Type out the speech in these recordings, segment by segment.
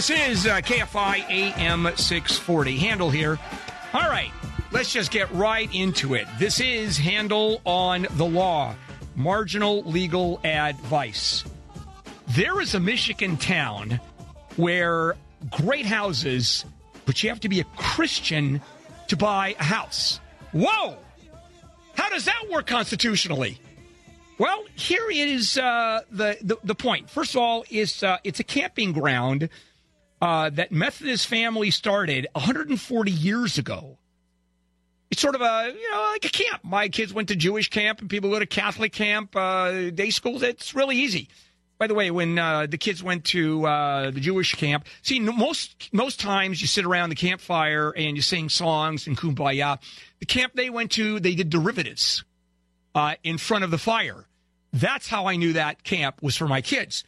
This is uh, KFI AM 640. Handel here. All right, let's just get right into it. This is Handel on the Law, marginal legal advice. There is a Michigan town where great houses, but you have to be a Christian to buy a house. Whoa! How does that work constitutionally? Well, here is uh, the, the the point. First of all, is uh, it's a camping ground uh, that Methodist family started 140 years ago. It's sort of a you know like a camp. My kids went to Jewish camp, and people go to Catholic camp, uh, day schools. It's really easy. By the way, when uh, the kids went to uh, the Jewish camp, see most most times you sit around the campfire and you sing songs and kumbaya. The camp they went to, they did derivatives uh, in front of the fire. That's how I knew that camp was for my kids.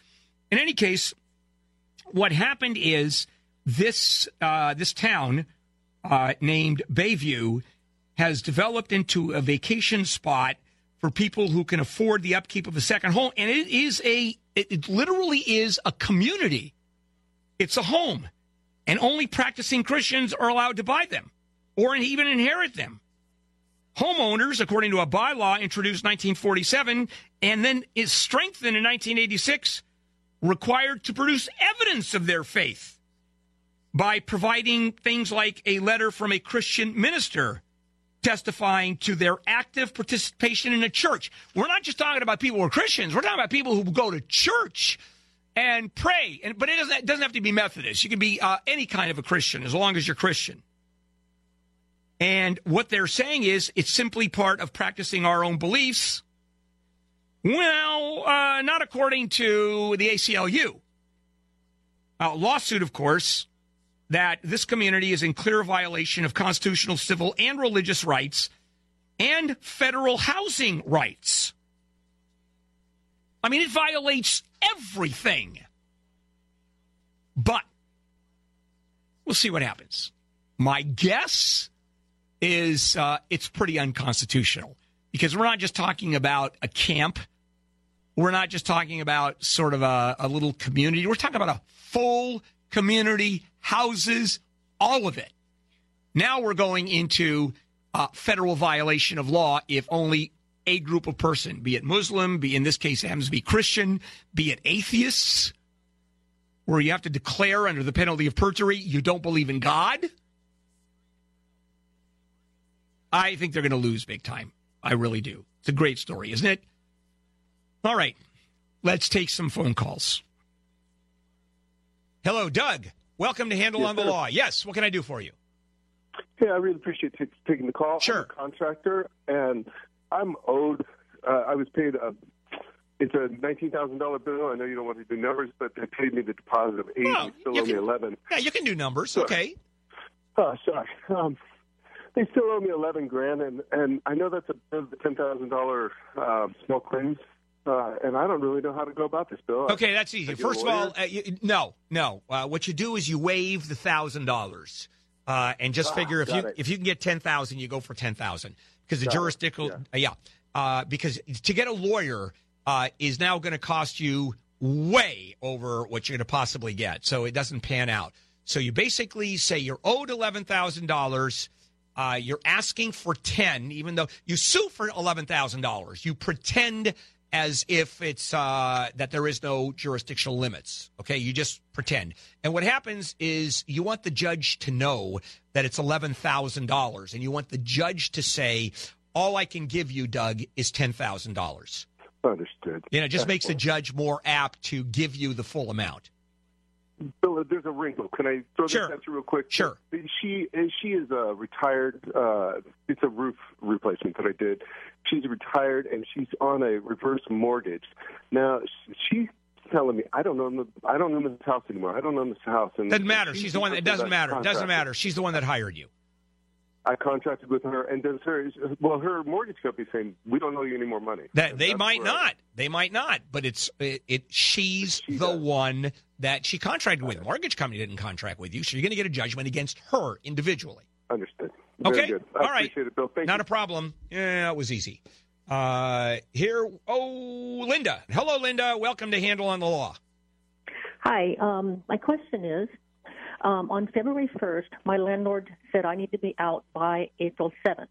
In any case, what happened is this uh, this town uh, named Bayview has developed into a vacation spot for people who can afford the upkeep of a second home, and it is a it, it literally is a community. It's a home, and only practicing Christians are allowed to buy them or even inherit them. Homeowners, according to a bylaw introduced 1947 and then is strengthened in 1986, required to produce evidence of their faith by providing things like a letter from a Christian minister testifying to their active participation in a church. We're not just talking about people who are Christians. We're talking about people who go to church and pray. And but it doesn't, it doesn't have to be Methodist. You can be uh, any kind of a Christian as long as you're Christian. And what they're saying is it's simply part of practicing our own beliefs. Well, uh, not according to the ACLU. A lawsuit, of course, that this community is in clear violation of constitutional, civil, and religious rights and federal housing rights. I mean, it violates everything. But we'll see what happens. My guess is uh, it's pretty unconstitutional because we're not just talking about a camp. We're not just talking about sort of a, a little community. We're talking about a full community, houses, all of it. Now we're going into federal violation of law if only a group of person, be it Muslim, be in this case it happens to be Christian, be it atheists, where you have to declare under the penalty of perjury you don't believe in God. I think they're going to lose big time. I really do. It's a great story, isn't it? All right, let's take some phone calls. Hello, Doug. Welcome to Handel Yes, on the sir. Law. Yes, what can I do for you? Hey, I really appreciate t- taking the call. Sure. I'm a contractor, and I'm owed. Uh, I was paid a. It's a nineteen thousand dollar bill. I know you don't want to do numbers, but they paid me the deposit of eight. Well, They still owe me eleven. Yeah, you can do numbers. Sure. Okay. Oh, sorry. Um, they still owe me eleven grand, and and I know that's above the ten thousand dollar uh, small claims. Uh, and I don't really know how to go about this, Bill. Okay, that's easy. I get a First of all, uh, you, no, no. Uh, what you do is you waive the thousand dollars, uh, and just Ah, figure if you it. if you can get ten thousand, you go for ten thousand because the Got it. jurisdictional, uh, yeah, uh, because to get a lawyer, uh, is now going to cost you way over what you're going to possibly get. So it doesn't pan out. So you basically say you're owed eleven thousand dollars. Uh, you're asking for ten, even though you sue for eleven thousand dollars. You pretend as if it's uh, that there is no jurisdictional limits. Okay, you just pretend. And what happens is you want the judge to know that it's eleven thousand dollars, and you want the judge to say, "All I can give you, Doug, is ten thousand dollars." Understood. You know, it just makes the judge more apt to give you the full amount. Bill, there's a wrinkle. Can I throw Sure. this at you real quick? Sure. She she is a retired. Uh, it's a roof replacement that I did. She's retired and she's on a reverse mortgage. Now she's telling me I don't own the I don't own this house anymore. I don't own this house. And Doesn't matter. She's the one. It doesn't matter. It doesn't matter. She's the one that hired you. I contracted with her, and does her well? Her mortgage company saying we don't owe you any more money. That And they might not. They might not. But it's it. it she's She the does. one that she contracted with. Mortgage company didn't contract with you, so you're going to get a judgment against her individually. Understood. Very Okay. Good. I All right. Appreciate it, Bill. Thank Not you. a problem. Yeah, it was easy. Uh, here, oh, Linda. Hello, Linda. Welcome to Handel on the Law. Hi. Um, my question is um, on February 1st, my landlord said I need to be out by April 7th.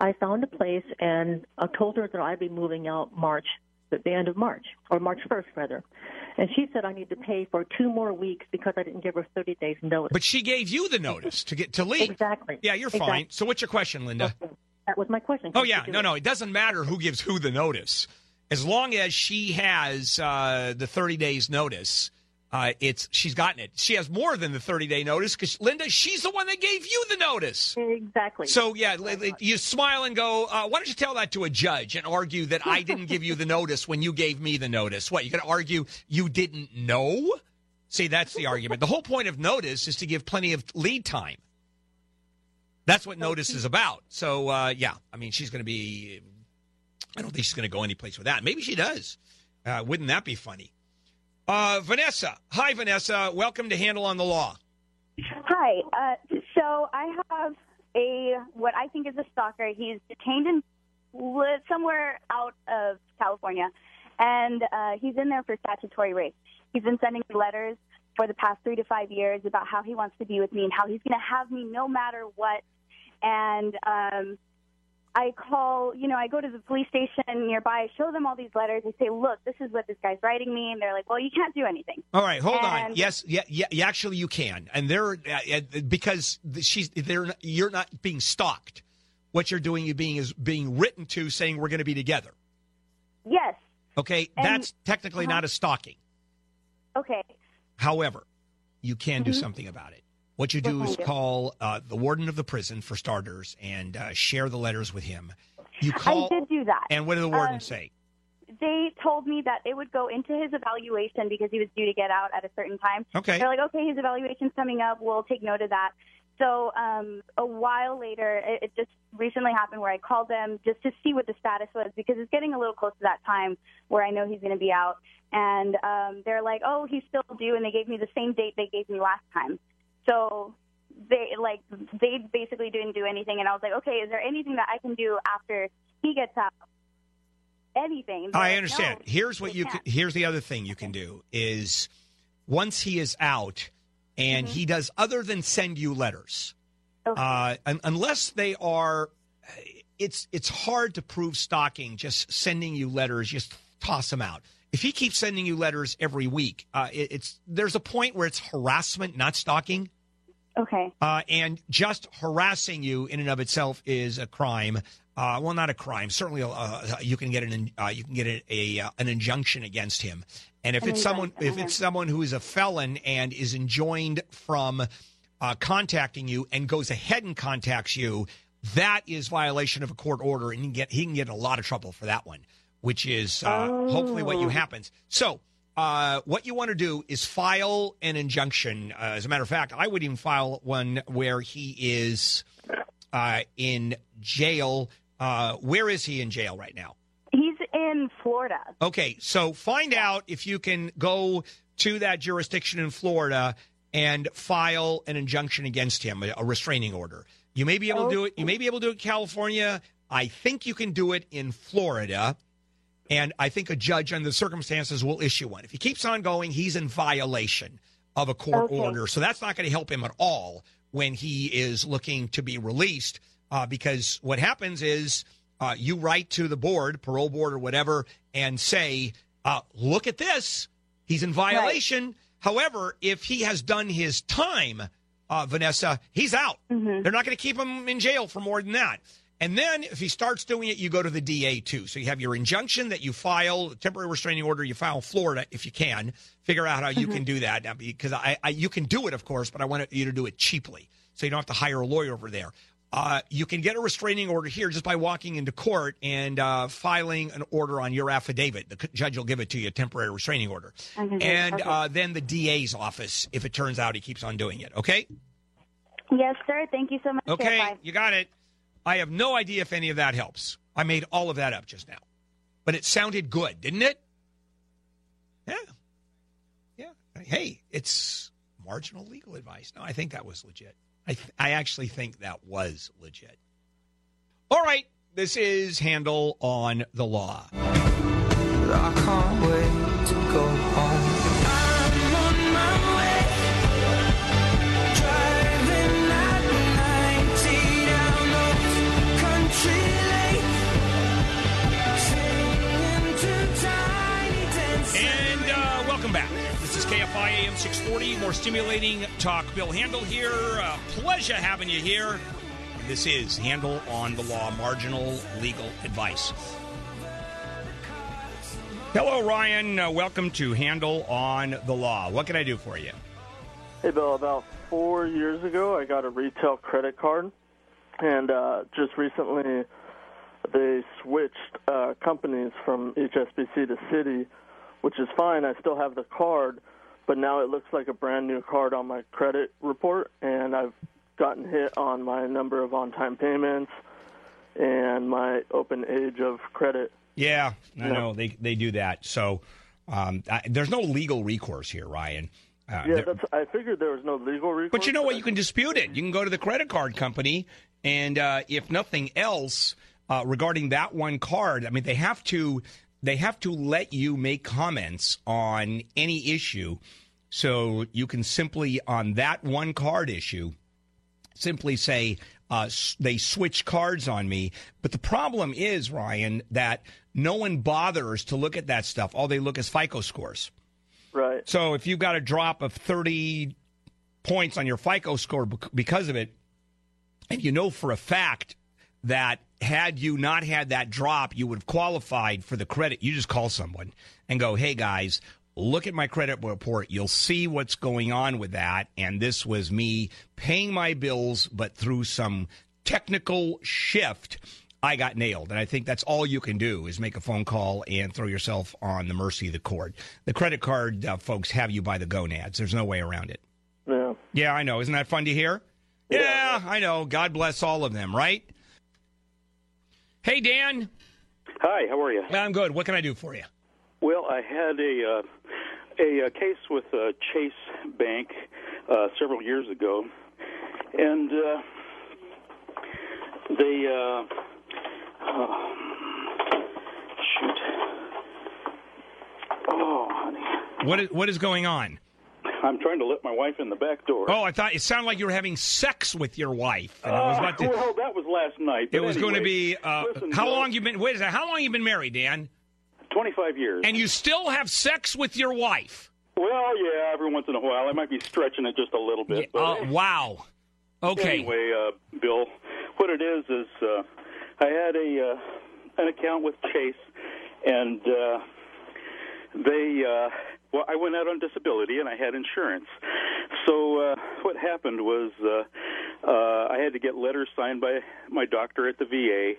I found a place and I told her that I'd be moving out March, at the end of March, or March 1st, rather. And she said I need to pay for two more weeks because I didn't give her 30 days notice. But she gave you the notice to get to leave. exactly. Yeah, you're fine. So, what's your question, Linda? That was my question. Oh yeah, no, it? no. It doesn't matter who gives who the notice, as long as she has uh, the thirty days notice. Uh, it's she's gotten it. She has more than the thirty day notice because Linda, she's the one that gave you the notice. Exactly. So yeah, li- you smile and go. Uh, why don't you tell that to a judge and argue that I didn't give you the notice when you gave me the notice? What you going to argue you didn't know? See, that's the argument. The whole point of notice is to give plenty of lead time. That's what notice is about. So uh, yeah, I mean, she's going to be. I don't think she's going to go anyplace with that. Maybe she does. Uh, wouldn't that be funny? Uh, Vanessa, hi Vanessa. Welcome to Handel on the Law. Hi. Uh, so I have a what I think is a stalker. He's detained in somewhere out of California, and uh, he's in there for statutory rape. He's been sending me letters for the past three to five years about how he wants to be with me and how he's going to have me no matter what. And um, I call, you know, I go to the police station nearby, show them all these letters. I say, look, this is what this guy's writing me, and they're like, well, you can't do anything. All right, hold on. Yes, yeah, yeah, actually, you can, and they're uh, uh, because she's they're you're not being stalked. What you're doing, you being is being written to, saying we're going to be together. Yes. Okay, And- that's technically not a stalking. Okay. However, you can do something about it. What you do is call uh, the warden of the prison for starters and uh, share the letters with him. You I did do that. and what did the warden Um, say? they told me that it would go into his evaluation because he was due to get out at a certain time. Okay, They're like, okay, his evaluation's coming up. We'll take note of that. So um, a while later, it, it just recently happened where I called them just to see what the status was because it's getting a little close to that time where I know he's going to be out. And um, they're like, oh, he's still due, and they gave me the same date they gave me last time. So they like they basically didn't do anything, and I was like, okay, is there anything that I can do after he gets out? Anything? They're I like, understand. "No, Here's what you can't." can, here's the other thing you can do is once he is out and Mm-hmm. he does other than send you letters, Okay. uh, un- unless they are, it's it's hard to prove stalking. Just sending you letters, just toss them out. If he keeps sending you letters every week, uh, it, it's there's a point where it's harassment, not stalking. Okay. Uh, and just harassing you in and of itself is a crime. Uh, well, not a crime. Certainly, uh, you can get an uh, you can get a, a uh, an injunction against him. And if An it's someone if it's someone who is a felon and is enjoined from uh, contacting you and goes ahead and contacts you, that is violation of a court order, and he can get he can get in a lot of trouble for that one, which is uh, hopefully what you Oh. happens. So. Uh, what you want to do is file an injunction. Uh, as a matter of fact, I would even file one where he is uh, in jail. Uh, where is he in jail right now? He's in Florida. Okay, so find out if you can go to that jurisdiction in Florida and file an injunction against him, a, a restraining order. You may be able to do it. You may be able to do it in California. I think you can do it in Florida. And I think a judge under the circumstances will issue one. If he keeps on going, he's in violation of a court Okay. order. So that's not going to help him at all when he is looking to be released. Uh, because what happens is uh, you write to the board, parole board or whatever, and say, uh, look at this. He's in violation. However, if he has done his time, uh, Vanessa, he's out. They're not going to keep him in jail for more than that. And then if he starts doing it, you go to the DA too. So you have your injunction that you file, temporary restraining order, you file in Florida if you can. Figure out how you can do that now because I, I, you can do it, of course, but I want you to do it cheaply. So you don't have to hire a lawyer over there. Uh, you can get a restraining order here just by walking into court and uh, filing an order on your affidavit. The c- judge will give it to you, a temporary restraining order. And Okay. uh, then the DA's office, if it turns out he keeps on doing it. Okay? Yes, sir. Thank you so much. Okay, you got it. I have no idea if any of that helps. I made all of that up just now. But it sounded good, didn't it? Yeah. Yeah. Hey, it's marginal legal advice. No, I think that was legit. I, th- I actually think that was legit. All right. This is Handel on the Law. I can't wait to go home. Welcome back. This is KFI AM 640, more stimulating talk. Bill Handel here. Uh, pleasure having you here. This is Handel on the Law, marginal legal advice. Hello, Ryan. Uh, welcome to Handel on the Law. What can I do for you? Hey, Bill. About four years ago, I got a retail credit card, and uh, just recently they switched uh, companies from HSBC to Citi, which is fine. I still have the card, but now it looks like a brand new card on my credit report, and I've gotten hit on my number of on-time payments and my open age of credit. Yeah, I No. know they they do that. So um, I, there's no legal recourse here, Ryan. Uh, Yeah, that's. I figured there was no legal recourse. But you know what? You can dispute it. You can go to the credit card company, and uh, if nothing else, uh, regarding that one card, I mean, they have to they have to let you make comments on any issue. So you can simply on that one card issue simply say uh, they switch cards on me. But the problem is, Ryan, that no one bothers to look at that stuff. All they look is FICO scores. Right. So if you've got a drop of 30 points on your FICO score because of it, and you know for a fact that had you not had that drop, you would have qualified for the credit, you just call someone and go, hey guys, look at my credit report. You'll see what's going on with that. And this was me paying my bills, but through some technical shift, I got nailed. And I think that's all you can do is make a phone call and throw yourself on the mercy of the court. The credit card uh, folks have you by the gonads. There's no way around it. Yeah. Yeah, I know. Isn't that fun to hear? Yeah, I know. God bless all of them, right? Hey, Dan. Hi, how are you? I'm good. What can I do for you? Well, I had a uh, a, uh case with uh, Chase Bank uh, several years ago, and uh, they uh, oh, shoot. Oh, honey, What is, what is going on? I'm trying to let my wife in the back door. Oh, I thought it sounded like you were having sex with your wife. And was Uh, about to, well, that was last night. it was going to be uh, listen, how long you been? Wait a second. How long you been married, Dan? Twenty-five years. And you still have sex with your wife? well, yeah, every once in a while, I might be stretching it just a little bit. but Uh, wow. Okay. Anyway, uh, Bill, what it is is uh, I had a uh, an account with Chase, and uh, they uh, well, I went out on disability and I had insurance. So uh, what happened was uh, uh, I had to get letters signed by my doctor at the VA,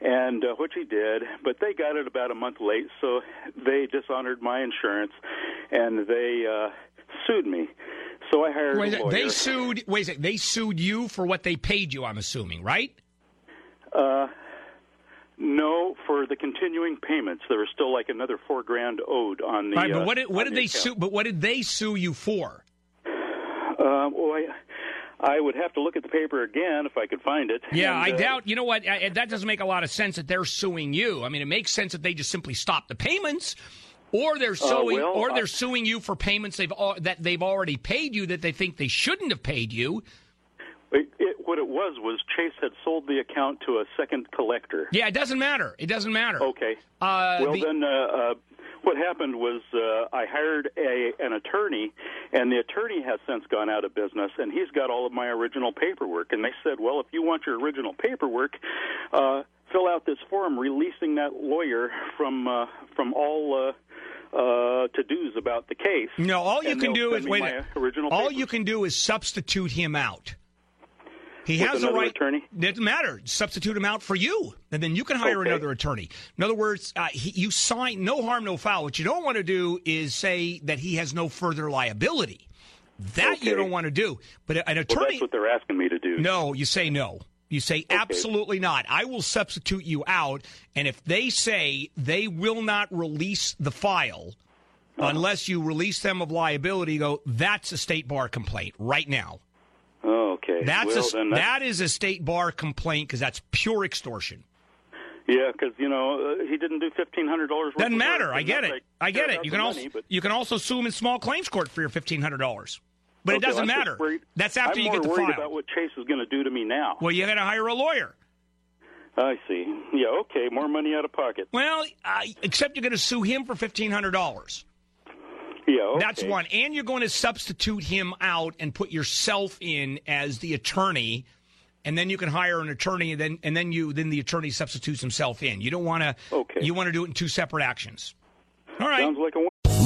and uh, which he did. But they got it about a month late, so they dishonored my insurance, and they uh, sued me. So I hired Wait a lawyer. They sued. Wait a second. They sued you for what they paid you. I'm assuming, right? Uh, no, for the continuing payments, there was still like another four grand owed on the. Right, uh, but what did, what did the they account. sue? But what did they sue you for? Uh, well, I, I would have to look at the paper again if I could find it. Yeah, And, I uh, doubt. You know what? Uh, That doesn't make a lot of sense that they're suing you. I mean, it makes sense that they just simply stop the payments, or they're suing, well, or they're uh, suing you for payments they've that they've already paid you that they think they shouldn't have paid you. It, it, what it was was Chase had sold the account to a second collector. Yeah, it doesn't matter. It doesn't matter. Okay. Uh, well, the- then uh, uh, what happened was uh, I hired a, an attorney, and the attorney has since gone out of business, and he's got all of my original paperwork. And they said, well, if you want your original paperwork, uh, fill out this form releasing that lawyer from uh, from all. Uh, uh, to dos about the case. No, all you can do is wait. Original all papers. you can do is substitute him out. He has the another right. attorney? Doesn't matter. Substitute him out for you, and then you can hire Okay. another attorney. In other words, uh, he, you sign no harm, no foul. What you don't want to do is say that he has no further liability. That you don't want to do. But an Well, attorney. that's what they're asking me to do. No, you say no. You say absolutely not. I will substitute you out, and if they say they will not release the file Uh-huh. unless you release them of liability, you go that's a state bar complaint right now. Okay. That's well, a, that is a state bar complaint because that's pure extortion. Yeah, because you know uh, he didn't do fifteen hundred dollars. Doesn't matter. I get it. I get it. You can also money, but you can also sue him in small claims court for your fifteen hundred dollars. But it doesn't matter. worried- That's after I'm you get the worried file. about what Chase is going to do to me now. well, you got to hire a lawyer. I see. Yeah, okay, more money out of pocket. Well, uh, except you're going to sue him for fifteen hundred dollars. Yeah, okay. That's one. And you're going to substitute him out and put yourself in as the attorney. And then you can hire an attorney, and then and then you then the attorney substitutes himself in. You don't want to. Okay. You want to do it in two separate actions. All right. Sounds like a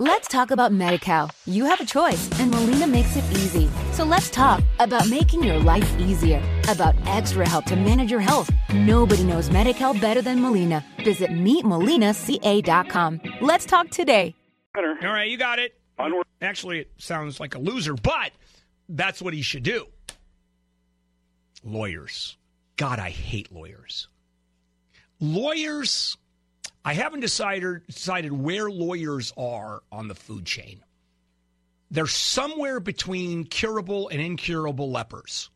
Let's talk about MediCal. You have a choice, and Molina makes it easy. So let's talk about making your life easier, about extra help to manage your health. Nobody knows MediCal better than Molina. Visit meetmolinaca.com. Let's talk today. All right, you got it. Actually, it sounds like a loser, but that's what he should do. Lawyers. God, I hate lawyers. Lawyers, I haven't decided decided where lawyers are on the food chain. They're somewhere between curable and incurable lepers.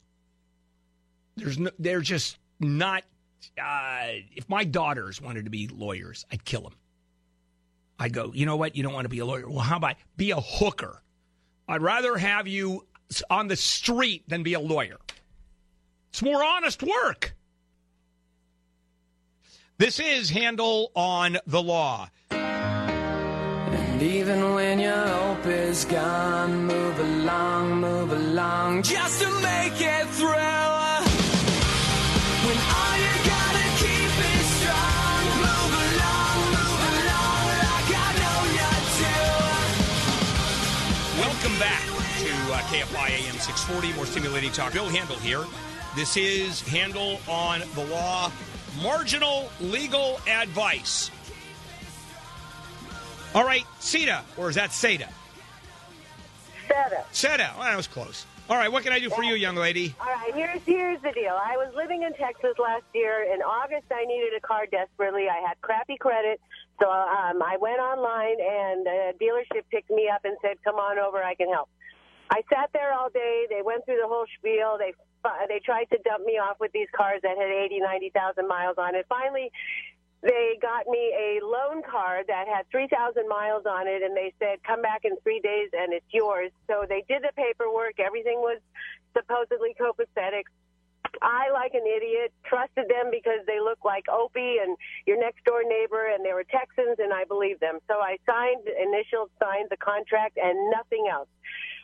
There's no, they're just not. Uh, if my daughters wanted to be lawyers, I'd kill them. I go, you know what? You don't want to be a lawyer. Well, how about be a hooker? I'd rather have you on the street than be a lawyer. It's more honest work. This is Handel on the Law. And even when your hope is gone, move along, move along, just to make it through. When all you gotta keep is strong, move along, move along, like I know you do. Welcome back to uh, KFI AM 640, more stimulating talk. Bill Handel here. This is Handel on the Law, marginal legal advice. All right, Sita, or is that Seda? Seda. Seda. Well, that was close. All right, what can I do for you, young lady? All right, here's here's the deal. I was living in Texas last year. In August, I needed a car desperately. I had crappy credit, so um, I went online, and a dealership picked me up and said, "Come on over, I can help." I sat there all day. They went through the whole spiel. They they tried to dump me off with these cars that had eighty, ninety thousand miles on it. Finally, they got me a loan car that had 3,000 miles on it, and they said, come back in three days and it's yours. So they did the paperwork. Everything was supposedly copacetic. I, like an idiot, trusted them because they look like Opie and your next door neighbor, and they were Texans, and I believed them. So I signed, initial signed the contract, and nothing else.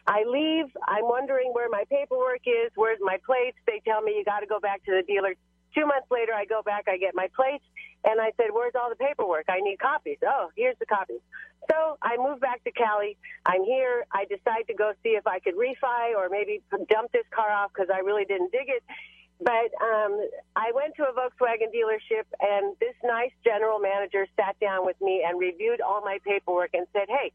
I leave. I'm wondering where my paperwork is. Where's my plates? They tell me you got to go back to the dealer. Two months later, I go back. I get my plates, And I said, "Where's all the paperwork? I need copies." Oh, here's the copies. So I move back to Cali. I'm here. I decide to go see if I could refi or maybe dump this car off because I really didn't dig it. But um, I went to a Volkswagen dealership, and this nice general manager sat down with me and reviewed all my paperwork and said, "Hey,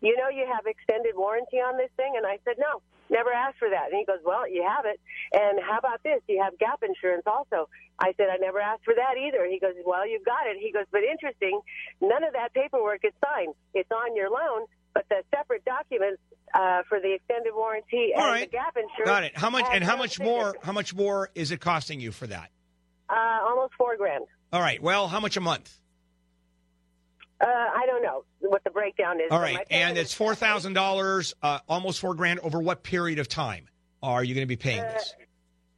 you know you have extended warranty on this thing?" And I said, "No, never asked for that." And he goes, "Well, you have it. And how about this? You have gap insurance also." I said, "I never asked for that either." He goes, "Well, you've got it." He goes, "But interesting, none of that paperwork is signed. It's on your loan." But the separate documents uh, for the extended warranty and All the gap insurance. Got it. How much and how much more? How much more is it costing you for that? Uh, almost four grand. All right. Well, how much a month? Uh, I don't know what the breakdown is. All right, and it's four thousand dollars, uh, almost four grand. Over what period of time are you going to be paying Uh, this?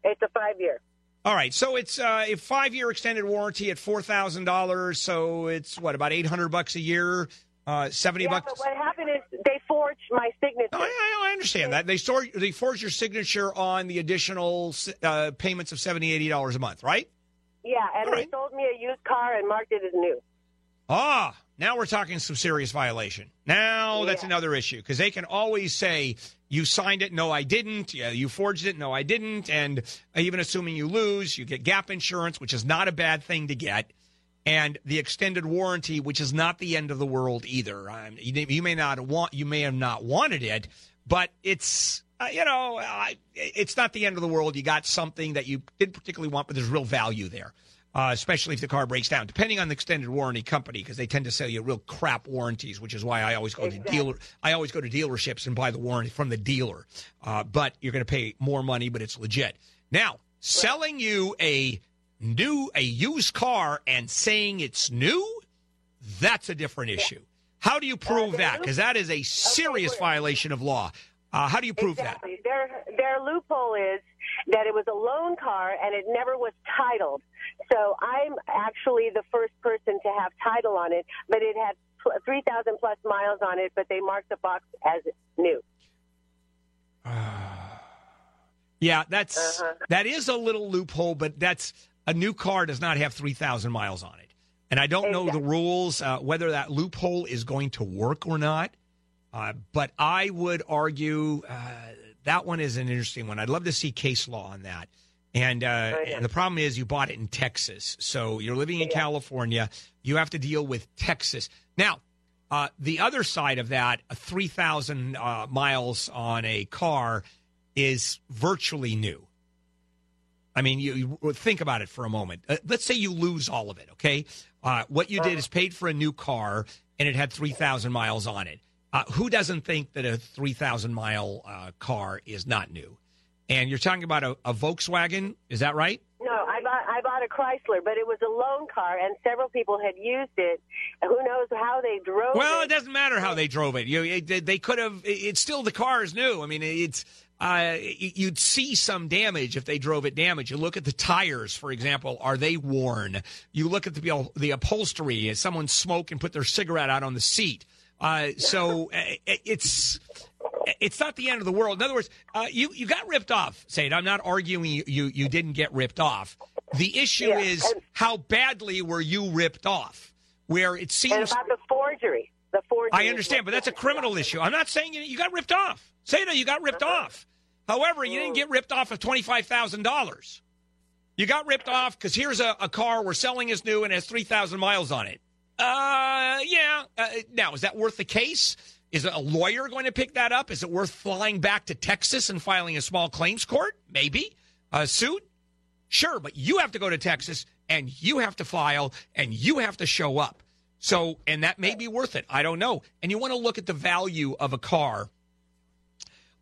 It's a five year. All right, so it's uh, a five year extended warranty at four thousand dollars. So it's what about eight hundred bucks a year? Uh, Seventy Yeah, bucks. but what happened is they forged my signature. I, I, I understand that they store they forge your signature on the additional uh, payments of seventy eighty dollars a month, right? Yeah, and they sold me a used car and marked it as new. Ah, now we're talking some serious violation. Now that's another issue because they can always say you signed it, no, I didn't. Yeah, you forged it, no, I didn't. And even assuming you lose, you get gap insurance, which is not a bad thing to get, and the extended warranty, which is not the end of the world either. Um, you, you may not want, you may have not wanted it, but it's. Uh, you know, I, it's not the end of the world. You got something that you didn't particularly want, but there's real value there uh, especially if the car breaks down, depending on the extended warranty company, because they tend to sell you real crap warranties, which is why I always go to dealer. I always go to dealerships and buy the warranty from the dealer. Uh, but you're going to pay more money, but it's legit. Now, selling you a new, a used car and saying it's new, that's a different issue. How do you prove that? Because that is a serious violation of law. Uh, how do you prove that? Exactly. Their their loophole is that it was a loan car and it never was titled. So I'm actually the first person to have title on it, but it had 3,000 plus miles on it, but they marked the box as new. Yeah, that's Uh-huh. that is a little loophole, but that's a new car does not have three thousand miles on it, and I don't know the rules uh, whether that loophole is going to work or not. Uh, but I would argue uh, that one is an interesting one. I'd love to see case law on that. And, uh, and the problem is you bought it in Texas, so you're living in California. You have to deal with Texas now. Uh, the other side of that, uh, 3,000 uh, miles on a car is virtually new. I mean, you, you think about it for a moment. Uh, let's say you lose all of it, okay? Uh, what you did is paid for a new car and it had 3,000 miles on it. Uh, who doesn't think that a 3,000 mile uh, car is not new? And you're talking about a, a Volkswagen, is that right? No, I bought I bought a Chrysler, but it was a loan car, and several people had used it. Who knows how they drove it? Well, it? it doesn't matter how they drove it. You, it, they could have. It's still the car is new. I mean, it's uh, you'd see some damage if they drove it damaged. You look at the tires, for example, are they worn? You look at the the upholstery. Is someone smoked and put their cigarette out on the seat? Uh, so uh, it's it's not the end of the world. In other words, uh, you you got ripped off. Sade, I'm not arguing you you, you didn't get ripped off. The issue Yeah, is how badly were you ripped off? Where it seems and seems about the forgery. The forgery. I understand, but that's a criminal issue. I'm not saying you, you got ripped off. Say no, you got ripped off. However, you didn't get ripped off of twenty five thousand dollars. You got ripped off because here's a, a car we're selling is new and has three thousand miles on it. Uh, yeah. Uh, now, is that worth the case? Is a lawyer going to pick that up? Is it worth flying back to Texas and filing a small claims court? Maybe a suit. Sure, but you have to go to Texas and you have to file and you have to show up. So, and that may be worth it. I don't know. And you want to look at the value of a car.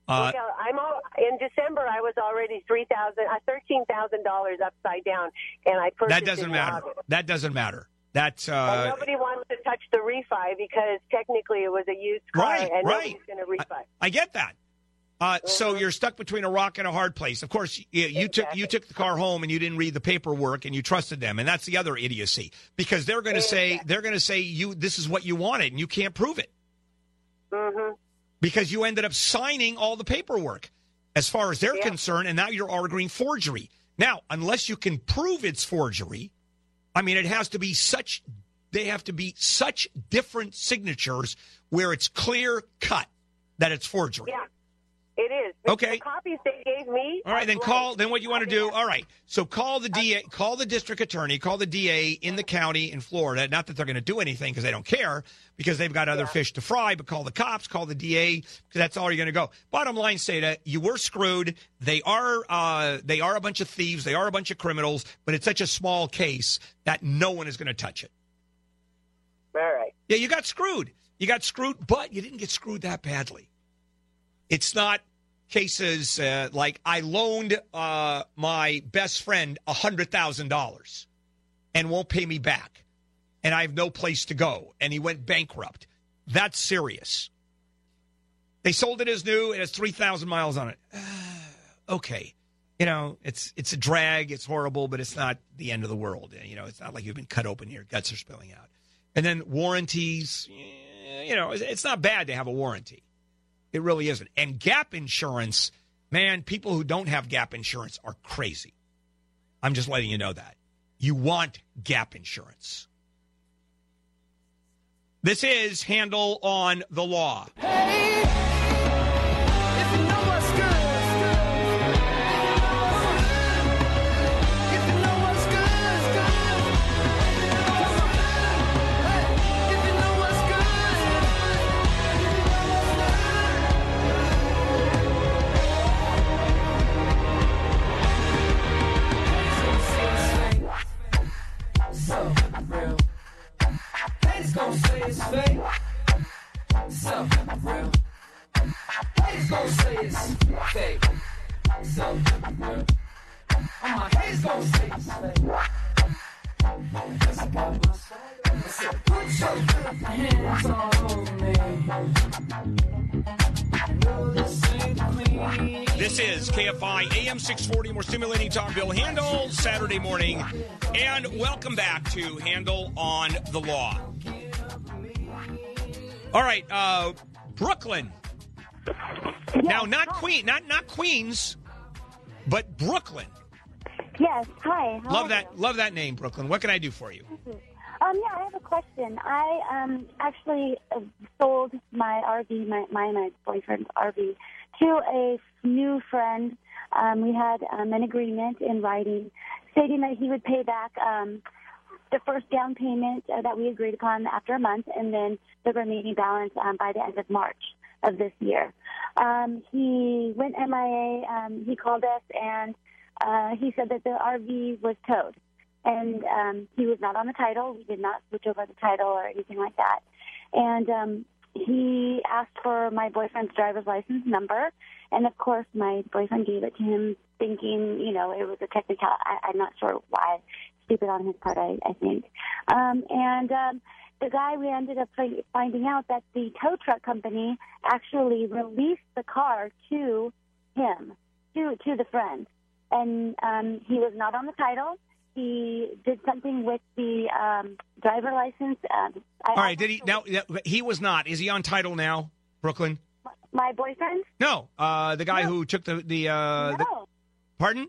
Uh, Well, I'm all, in December. I was already three thousand, uh, thirteen thousand dollars upside down, and I purchased. that doesn't matter. August. That doesn't matter. That's And uh, nobody wants to touch the refi because technically it was a used car, Right, and right. nobody's going to refi. I get that. Uh, So Mm-hmm. you're stuck between a rock and a hard place. Of course, you, you took you took the car home and you didn't read the paperwork and you trusted them, and that's the other idiocy because they're going to say they're going to say you this is what you wanted and you can't prove it hmm because you ended up signing all the paperwork as far as they're concerned, and now you're arguing forgery. Now, unless you can prove it's forgery, I mean, it has to be such. They have to be such different signatures where it's clear cut that it's forgery. Yeah, it is. Okay. The copies they gave me. All right, then call. Then what you want to do? All right, so call the DA, call the district attorney, call the DA in the county in Florida. Not that they're going to do anything because they don't care because they've got other fish to fry. But call the cops, call the DA because that's all you're going to go. Bottom line, Seda, you were screwed. They are uh, they are a bunch of thieves. They are a bunch of criminals. But it's such a small case that no one is going to touch it. All right. Yeah, you got screwed. You got screwed, but you didn't get screwed that badly. It's not cases uh, like I loaned uh, my best friend $100,000 and won't pay me back, and I have no place to go, and he went bankrupt. That's serious. They sold it as new. It has 3,000 miles on it. okay. You know, it's it's a drag. It's horrible, but it's not the end of the world. You know, it's not like you've been cut open. Your guts are spilling out. And then warranties, you know, it's not bad to have a warranty. It really isn't. And gap insurance, man, people who don't have gap insurance are crazy. I'm just letting you know that. You want gap insurance. This is Handel on the Law. Haters it's fake. Real. Haters gon' say it's fake. Real. All my haters gon' say it's fake. Put your hands me. This is KFI AM 640, more stimulating talk. Bill Handel, Saturday morning. And welcome back to Handel on the Law. All right, uh, Brooklyn. Now, not Queen, not not Queens, but Brooklyn. Yes. Hi. how Love that, love that name, Brooklyn. What can I do for you? you? Um, yeah, I have a question. I um actually uh, sold my RV, my my, my boyfriend's RV, to a new friend. Um, we had um, an agreement in writing stating that he would pay back um, the first down payment uh, that we agreed upon after a month, and then the remaining balance um, by the end of March of this year. Um, he went MIA. Um, he called us and uh, he said that the RV was towed, and um, he was not on the title. We did not switch over the title or anything like that. And um, he asked for my boyfriend's driver's license number, and of course, my boyfriend gave it to him, thinking, you know, it was a technical. I, I'm not sure why. Stupid on his part, I, I think. Um, and um, the guy, we ended up finding out that the tow truck company actually released the car to him, to to the friend, and um, he was not on the title. He did something with the um, driver license. Um, I, All right, did he now? He was not. Is he on title now, Brooklyn? my boyfriend? No, uh, the guy who took the the. Uh, the no, pardon?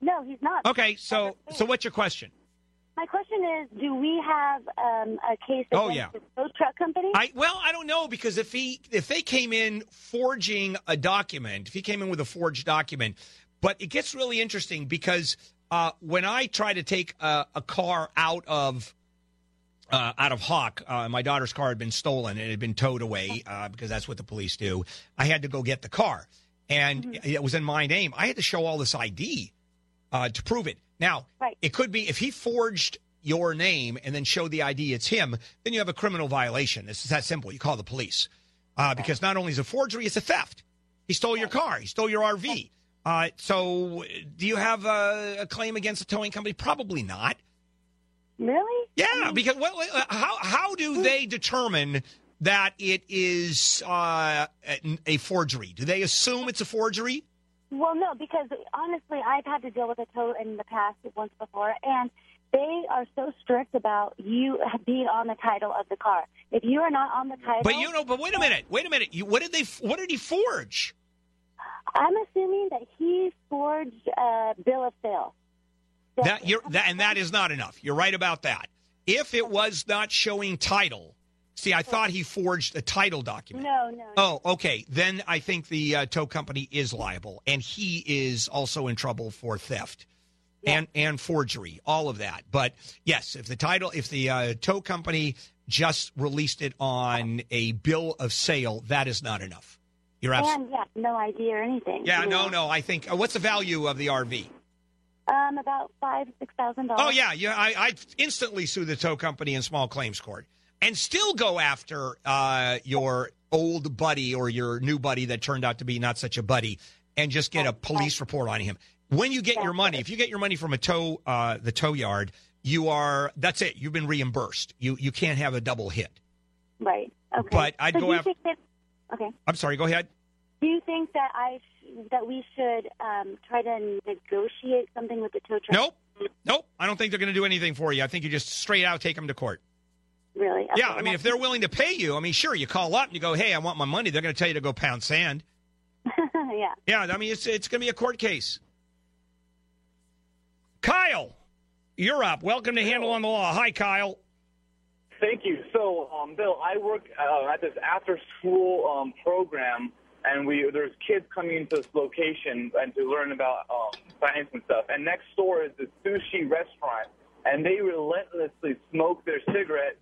no, he's not. Okay, so so what's your question? My question is, do we have um, a case Oh, against yeah. the tow truck company? I well, I don't know because if he if they came in forging a document, if he came in with a forged document, but it gets really interesting because uh, when I try to take a, a car out of uh, out of hock, uh, my daughter's car had been stolen and it had been towed away uh, because that's what the police do. I had to go get the car, and it was in my name. I had to show all this ID uh, to prove it. Now, it could be if he forged your name and then showed the ID it's him, then you have a criminal violation. This is that simple. You call the police uh, because not only is it forgery, it's a theft. He stole your car. He stole your RV. Uh, so, do you have a, a claim against the towing company? Probably not. Really? Yeah, because what, what- how how do they determine that it is uh, a- a forgery? Do they assume it's a forgery? Well, no, because honestly, I've had to deal with a tow in the past once before, and they are so strict about you being on the title of the car. If you are not on the title, But you know, but wait a minute, wait a minute. You, what did they? What did he forge? I'm assuming that he forged a bill of sale. That you're that, and that is not enough. You're right about that. If it was not showing title, see, I thought he forged a title document. No, no. Oh, okay. Then I think the uh, tow company is liable, and he is also in trouble for theft and and forgery, all of that. But yes, if the title, if the uh, tow company just released it on a bill of sale, that is not enough. You're absolutely. And yeah, no ID or anything. Yeah, no, know. no. I think. Uh, what's the value of the RV? Um, about five, six thousand dollars. Oh yeah, yeah. I I instantly sue the tow company in small claims court, and still go after uh, your old buddy or your new buddy that turned out to be not such a buddy, and just get a police report on him. When you get your money, if you get your money from a tow uh, the tow yard, you are that's it. You've been reimbursed. You you can't have a double hit. Right. Okay. But I'd So go after. that- okay. I'm sorry. Go ahead. Do you think that I sh- that we should um, try to negotiate something with the tow truck? Nope. Nope. I don't think they're going to do anything for you. I think you just straight out take them to court. Really? Yeah, I mean, if they're willing to pay you, I mean, sure, you call up and you go, "Hey, I want my money." They're going to tell you to go pound sand. yeah. Yeah, I mean, it's it's going to be a court case. Kyle, you're up. Welcome to Handel on the Law. Hi, Kyle. Thank you. So, um, Bill, I work uh, at this after-school um, program, and we there's kids coming into this location and to learn about um, science and stuff. And next door is this sushi restaurant, and they relentlessly smoke their cigarette,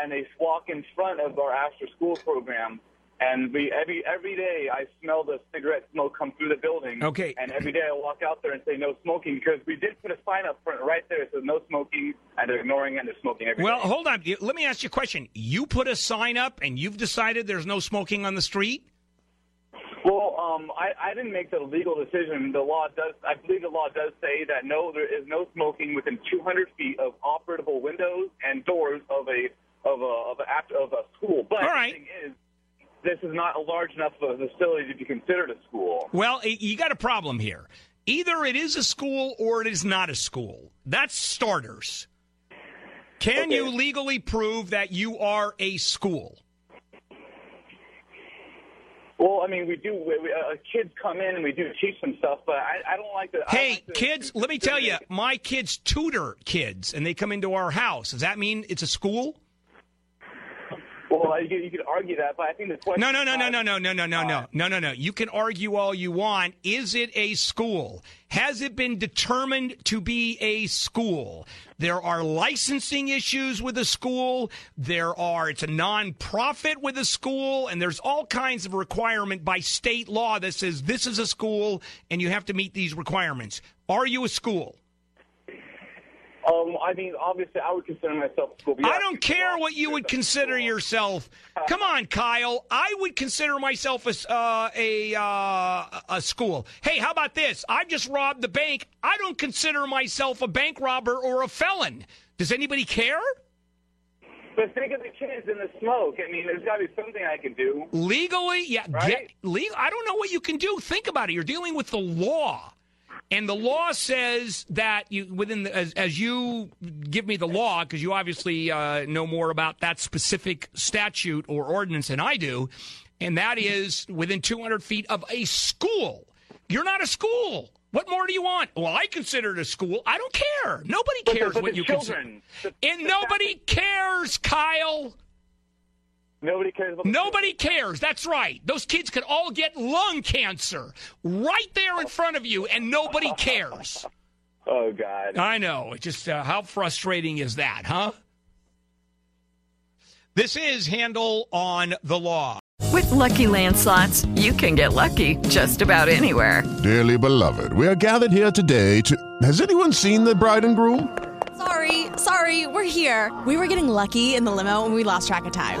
and they walk in front of our after-school program. And we every every day I smell the cigarette smoke come through the building. Okay. And every day I walk out there and say no smoking because we did put a sign up front right there that says no smoking, and they're ignoring and they're smoking every Well, day. hold on. Let me ask you a question. You put a sign up and you've decided there's no smoking on the street? Well, um, I, I didn't make the legal decision. The law does, I believe the law does say that no, there is no smoking within 200 feet of operable windows and doors of a of a of a, of a school. But All right. the thing is, this is not a large enough of a facility to be considered a school. Well, you got a problem here. Either it is a school or it is not a school. That's starters. Can you legally prove that you are a school? Well, I mean, we do. We, we, uh, kids come in and we do teach them stuff, but I, I don't like to. Hey, like to- kids, let me tell you, my kids tutor kids and they come into our house. Does that mean it's a school? Well, you, you could argue that, but I think the question. No, no, no, no, no, no, no, no, no, no, no, no, no. You can argue all you want. Is it a school? Has it been determined to be a school? There are licensing issues with a school. There are, it's a nonprofit with a school, and there's all kinds of requirement by state law that says this is a school and you have to meet these requirements. Are you a school? Um, I mean, obviously, I would consider myself a school. I don't care what you would consider yourself. Come on, Kyle. I would consider myself as uh, a uh, a school. Hey, how about this? I've just robbed the bank. I don't consider myself a bank robber or a felon. Does anybody care? But think of the kids in the smoke. I mean, there's got to be something I can do. Legally, yeah. Right? Get, legal. I don't know what you can do. Think about it. You're dealing with the law. And the law says that you within the, as, as you give me the law because you obviously uh, know more about that specific statute or ordinance than I do, and that is within 200 feet of a school. You're not a school. What more do you want? Well, I consider it a school. I don't care. Nobody But the- cares but what the you children, consider. And nobody cares, Kyle. Nobody cares about Nobody cares. That's right. Those kids could all get lung cancer right there in front of you, and nobody cares. Oh God! I know. It's just uh, how frustrating is that, huh? This is Handel on the Law. With Lucky Land slots, you can get lucky just about anywhere. Dearly beloved, we are gathered here today to. Has anyone seen the bride and groom? Sorry, sorry, we're here. We were getting lucky in the limo and we lost track of time.